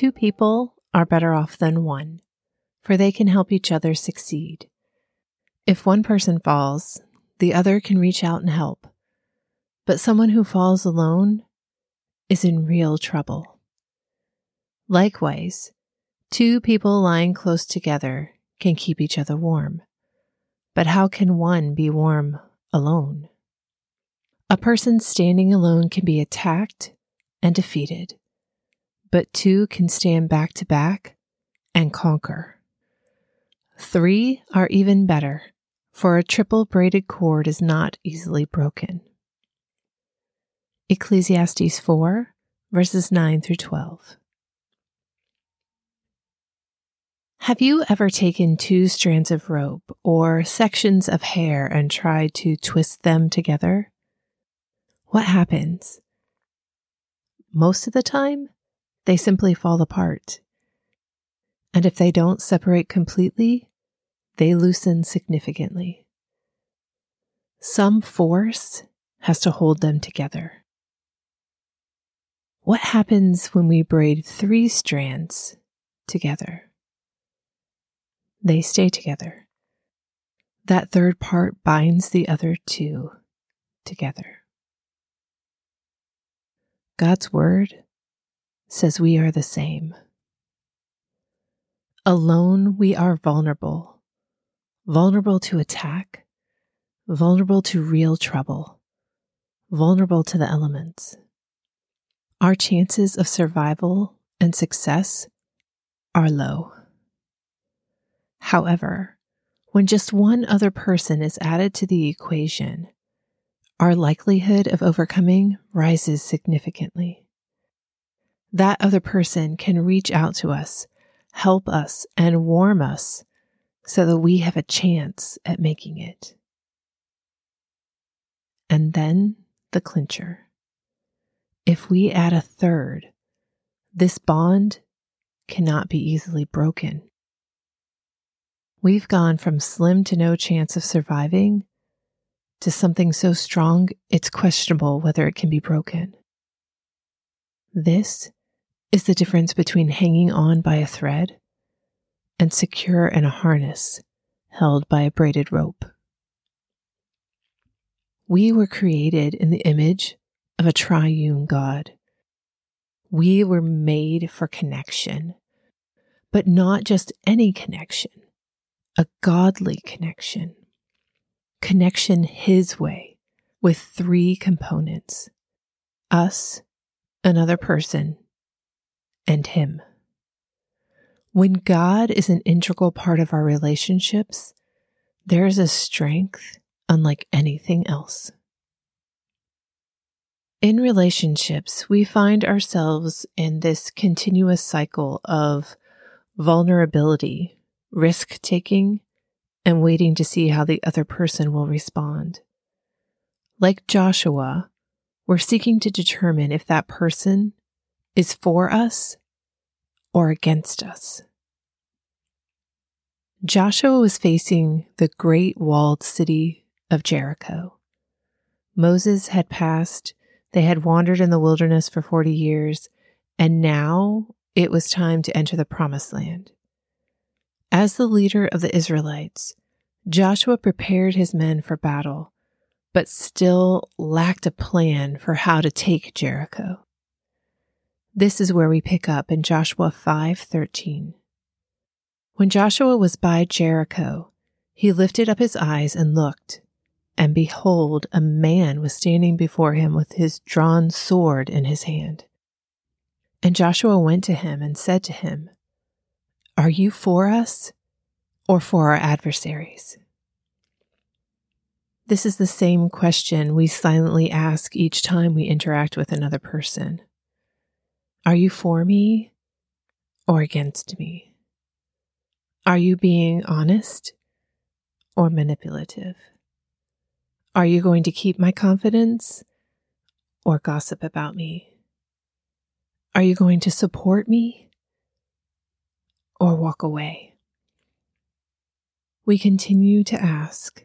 Two people are better off than one, for they can help each other succeed. If one person falls, the other can reach out and help. But someone who falls alone is in real trouble. Likewise, two people lying close together can keep each other warm. But how can one be warm alone? A person standing alone can be attacked and defeated but two can stand back to back and conquer. Three are even better, for a triple braided cord is not easily broken. Ecclesiastes 4, verses 9 through 12. Have you ever taken two strands of rope or sections of hair and tried to twist them together? What happens? Most of the time, they simply fall apart. And if they don't separate completely, they loosen significantly. Some force has to hold them together. What happens when we braid three strands together? They stay together. That third part binds the other two together. God's Word says we are the same. Alone, we are vulnerable, vulnerable to attack, vulnerable to real trouble, vulnerable to the elements. Our chances of survival and success are low. However, when just one other person is added to the equation, our likelihood of overcoming rises significantly that other person can reach out to us, help us, and warm us so that we have a chance at making it. And then the clincher. If we add a third, this bond cannot be easily broken. We've gone from slim to no chance of surviving to something so strong it's questionable whether it can be broken. This is the difference between hanging on by a thread and secure in a harness held by a braided rope. We were created in the image of a triune God. We were made for connection, but not just any connection, a godly connection. Connection His way with three components us, another person, and Him. When God is an integral part of our relationships, there is a strength unlike anything else. In relationships, we find ourselves in this continuous cycle of vulnerability, risk taking, and waiting to see how the other person will respond. Like Joshua, we're seeking to determine if that person is for us or against us. Joshua was facing the great walled city of Jericho. Moses had passed, they had wandered in the wilderness for 40 years, and now it was time to enter the promised land. As the leader of the Israelites, Joshua prepared his men for battle, but still lacked a plan for how to take Jericho. This is where we pick up in Joshua 5:13. When Joshua was by Jericho, he lifted up his eyes and looked, and behold, a man was standing before him with his drawn sword in his hand. And Joshua went to him and said to him, Are you for us or for our adversaries? This is the same question we silently ask each time we interact with another person. Are you for me or against me? Are you being honest or manipulative? Are you going to keep my confidence or gossip about me? Are you going to support me or walk away? We continue to ask,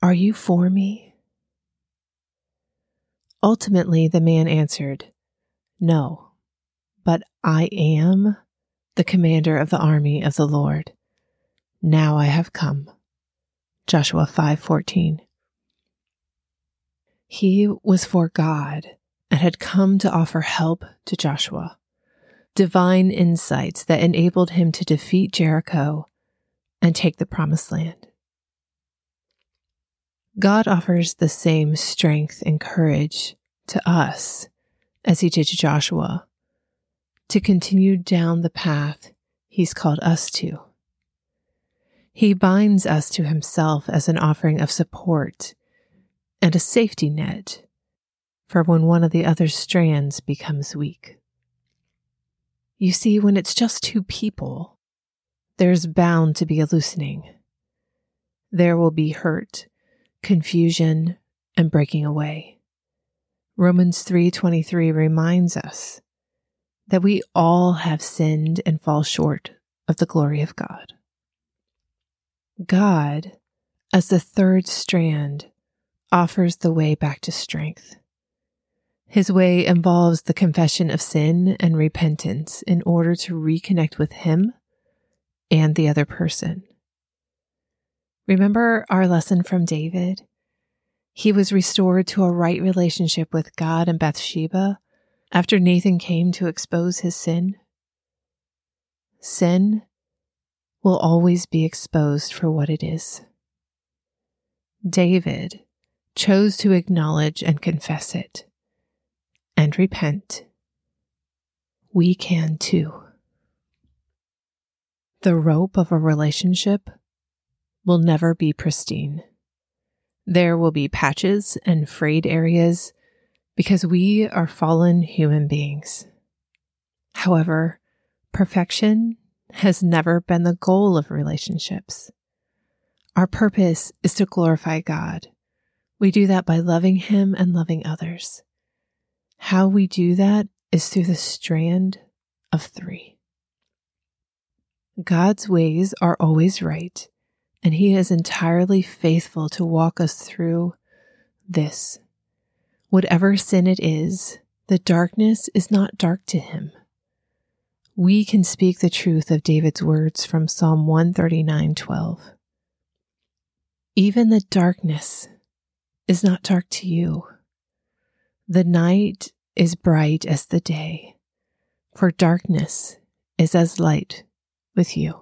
Are you for me? Ultimately, the man answered, No, but I am the commander of the army of the Lord. Now I have come. Joshua 5:14 He was for God and had come to offer help to Joshua. Divine insights that enabled him to defeat Jericho and take the promised land. God offers the same strength and courage to us as he did to Joshua to continue down the path he's called us to. He binds us to himself as an offering of support and a safety net for when one of the other strands becomes weak. You see, when it's just two people, there's bound to be a loosening. There will be hurt, confusion, and breaking away. Romans 3:23 reminds us that we all have sinned and fall short of the glory of God. God, as the third strand, offers the way back to strength. His way involves the confession of sin and repentance in order to reconnect with Him and the other person. Remember our lesson from David? He was restored to a right relationship with God and Bathsheba after Nathan came to expose his sin. Sin will always be exposed for what it is. David chose to acknowledge and confess it and repent, we can too. The rope of a relationship will never be pristine. There will be patches and frayed areas because we are fallen human beings. However, perfection has never been the goal of relationships. Our purpose is to glorify God. We do that by loving Him and loving others. How we do that is through the strand of three. God's ways are always right, and He is entirely faithful to walk us through this. Whatever sin it is, the darkness is not dark to Him. We can speak the truth of David's words from Psalm 139:12. Even the darkness is not dark to you. The night is bright as the day, for darkness is as light with you.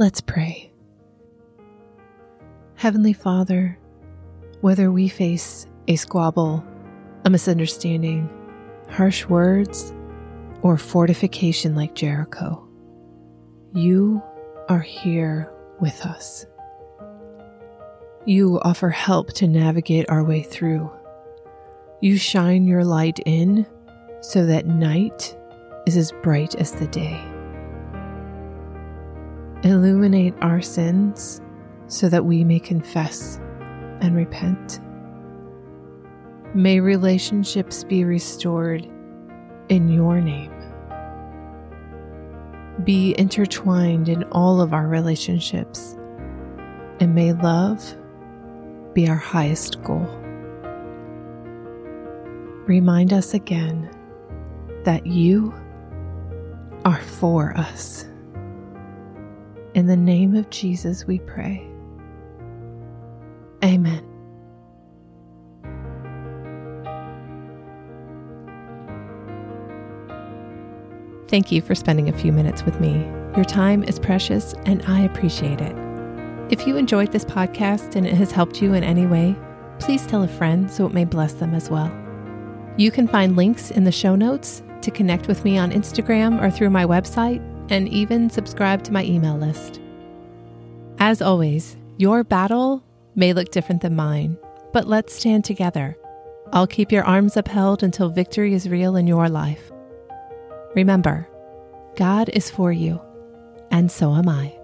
Let's pray. Heavenly Father, whether we face a squabble, a misunderstanding, harsh words, or fortification like Jericho, you are here with us. You offer help to navigate our way through you shine your light in so that night is as bright as the day. Illuminate our sins so that we may confess and repent. May relationships be restored in your name. Be intertwined in all of our relationships, and may love be our highest goal remind us again that you are for us. In the name of Jesus, we pray. Amen. Thank you for spending a few minutes with me. Your time is precious and I appreciate it. If you enjoyed this podcast and it has helped you in any way, please tell a friend so it may bless them as well. You can find links in the show notes to connect with me on Instagram or through my website, and even subscribe to my email list. As always, your battle may look different than mine, but let's stand together. I'll keep your arms upheld until victory is real in your life. Remember, God is for you, and so am I.